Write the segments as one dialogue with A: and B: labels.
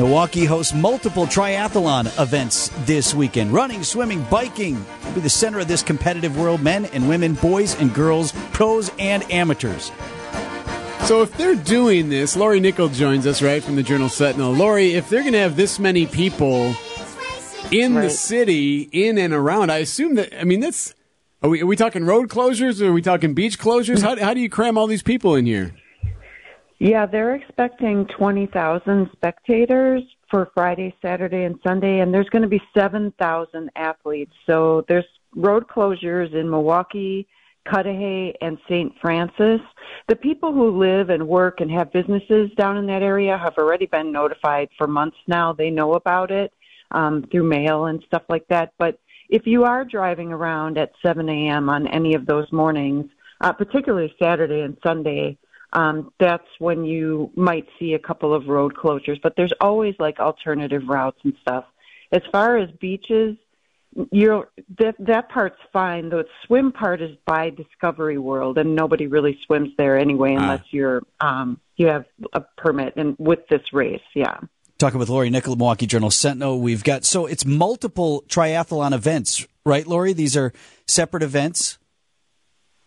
A: Milwaukee hosts multiple triathlon events this weekend. Running, swimming, biking will be the center of this competitive world. Men and women, boys and girls, pros and amateurs.
B: So if they're doing this, Lori Nickel joins us right from the Journal Sentinel. Lori, if they're going to have this many people in right. the city, in and around, I assume that. I mean, that's. Are we, are we talking road closures? Or are we talking beach closures? How, how do you cram all these people in here?
C: Yeah, they're expecting 20,000 spectators for Friday, Saturday, and Sunday, and there's going to be 7,000 athletes. So there's road closures in Milwaukee, Cudahy, and St. Francis. The people who live and work and have businesses down in that area have already been notified for months now. They know about it um, through mail and stuff like that. But if you are driving around at 7 a.m. on any of those mornings, uh, particularly Saturday and Sunday, um, that's when you might see a couple of road closures. But there's always like alternative routes and stuff. As far as beaches, you're that that part's fine. The swim part is by Discovery World, and nobody really swims there anyway ah. unless you're um, you have a permit. And with this race, yeah.
A: Talking with Lori Nickel, Milwaukee Journal Sentinel. We've got so it's multiple triathlon events, right, Lori? These are separate events.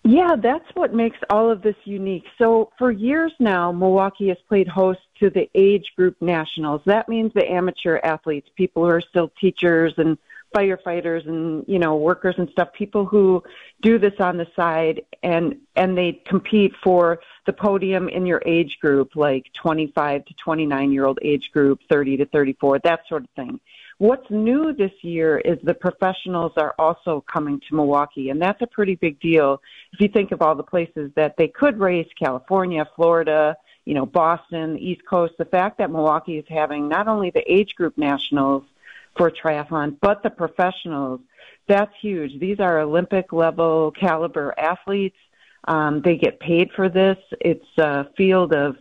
C: Yeah, that's what makes all of this unique. So for years now, Milwaukee has played host to the age group nationals. That means the amateur athletes, people who are still teachers and firefighters and you know workers and stuff people who do this on the side and and they compete for the podium in your age group like 25 to 29 year old age group 30 to 34 that sort of thing what's new this year is the professionals are also coming to Milwaukee and that's a pretty big deal if you think of all the places that they could race California Florida you know Boston the East Coast the fact that Milwaukee is having not only the age group nationals for triathlon, but the professionals. That's huge. These are Olympic level caliber athletes. Um, they get paid for this. It's a field of,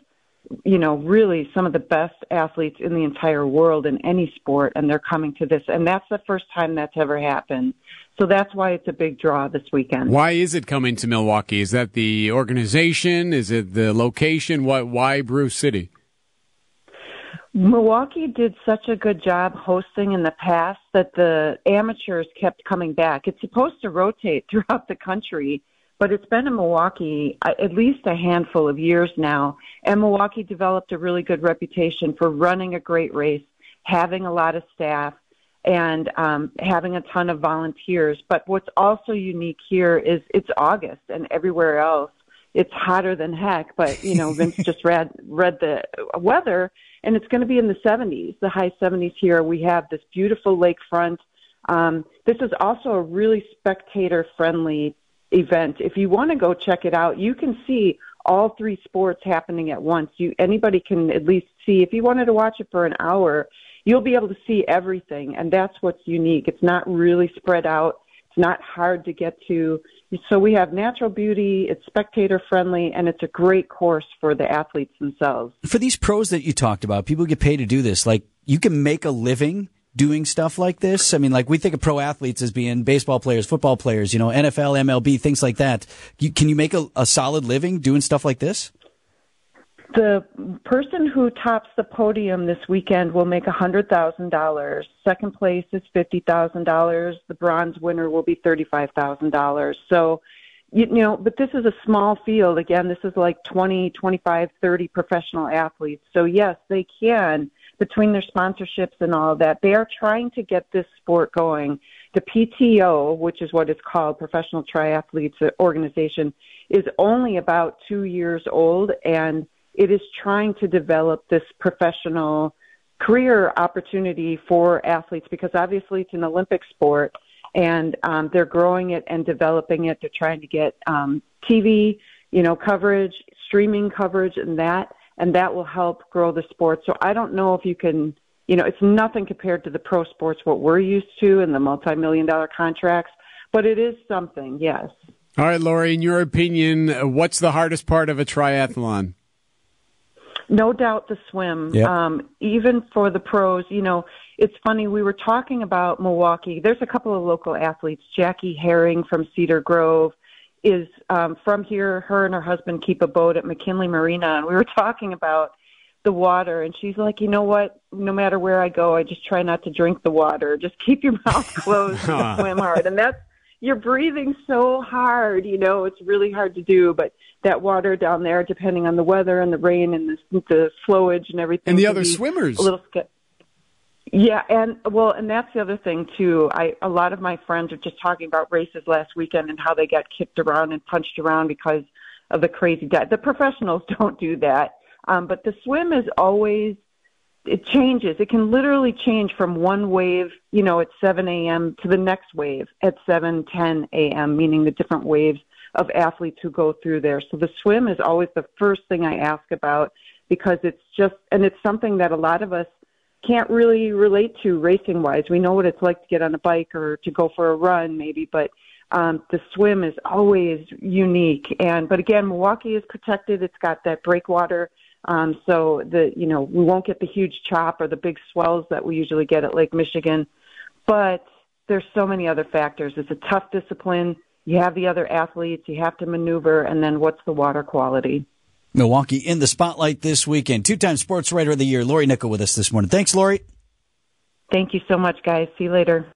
C: you know, really some of the best athletes in the entire world in any sport, and they're coming to this. And that's the first time that's ever happened. So that's why it's a big draw this weekend.
B: Why is it coming to Milwaukee? Is that the organization? Is it the location? Why, why Brew City?
C: Milwaukee did such a good job hosting in the past that the amateurs kept coming back. It's supposed to rotate throughout the country, but it's been in Milwaukee uh, at least a handful of years now. And Milwaukee developed a really good reputation for running a great race, having a lot of staff, and um, having a ton of volunteers. But what's also unique here is it's August, and everywhere else it's hotter than heck. But you know, Vince just read read the weather and it's going to be in the 70s, the high 70s here. We have this beautiful lakefront. Um, this is also a really spectator friendly event. If you want to go check it out, you can see all three sports happening at once. You anybody can at least see. If you wanted to watch it for an hour, you'll be able to see everything, and that's what's unique. It's not really spread out. It's not hard to get to. So we have natural beauty, it's spectator friendly, and it's a great course for the athletes themselves.
A: For these pros that you talked about, people get paid to do this. Like you can make a living doing stuff like this? I mean, like we think of pro athletes as being baseball players, football players, you know, NFL, MLB, things like that. You, can you make a, a solid living doing stuff like this?
C: The person who tops the podium this weekend will make a $100,000. Second place is $50,000. The bronze winner will be $35,000. So, you, you know, but this is a small field. Again, this is like 20, 25, 30 professional athletes. So, yes, they can, between their sponsorships and all of that, they are trying to get this sport going. The PTO, which is what it's called, Professional Triathletes Organization, is only about two years old and it is trying to develop this professional career opportunity for athletes because obviously it's an Olympic sport and um, they're growing it and developing it. They're trying to get um, TV, you know, coverage, streaming coverage, and that, and that will help grow the sport. So I don't know if you can, you know, it's nothing compared to the pro sports what we're used to and the multi-million dollar contracts, but it is something, yes.
B: All right, Lori, in your opinion, what's the hardest part of a triathlon?
C: No doubt the swim. Yep. Um, even for the pros, you know, it's funny. We were talking about Milwaukee. There's a couple of local athletes. Jackie Hering from Cedar Grove is um, from here. Her and her husband keep a boat at McKinley Marina, and we were talking about the water and she's like you know what? No matter where i go i just try not to drink the water. Just keep your mouth closed and swim hard. And that's you're breathing so hard you know it's really hard to do but that water down there depending on the weather and the rain and the, the flowage and everything
B: and the other swimmers
C: a little sca- yeah and well and that's the other thing too i a lot of my friends are just talking about races last weekend and how they got kicked around and punched around because of the crazy dive the professionals don't do that um, but the swim is always it changes. It can literally change from one wave, you know, at 7 a.m. to the next wave at 7, 10 a.m., meaning the different waves of athletes who go through there. So the swim is always the first thing I ask about because it's just, and it's something that a lot of us can't really relate to racing wise. We know what it's like to get on a bike or to go for a run maybe, but um, the swim is always unique. And, but again, Milwaukee is protected. It's got that breakwater um, so the you know we won't get the huge chop or the big swells that we usually get at Lake Michigan, but there's so many other factors. It's a tough discipline. You have the other athletes. You have to maneuver, and then what's the water quality?
A: Milwaukee in the spotlight this weekend. Two-time Sports Writer of the Year, Lori Nickel, with us this morning. Thanks, Lori.
C: Thank you so much, guys. See you later.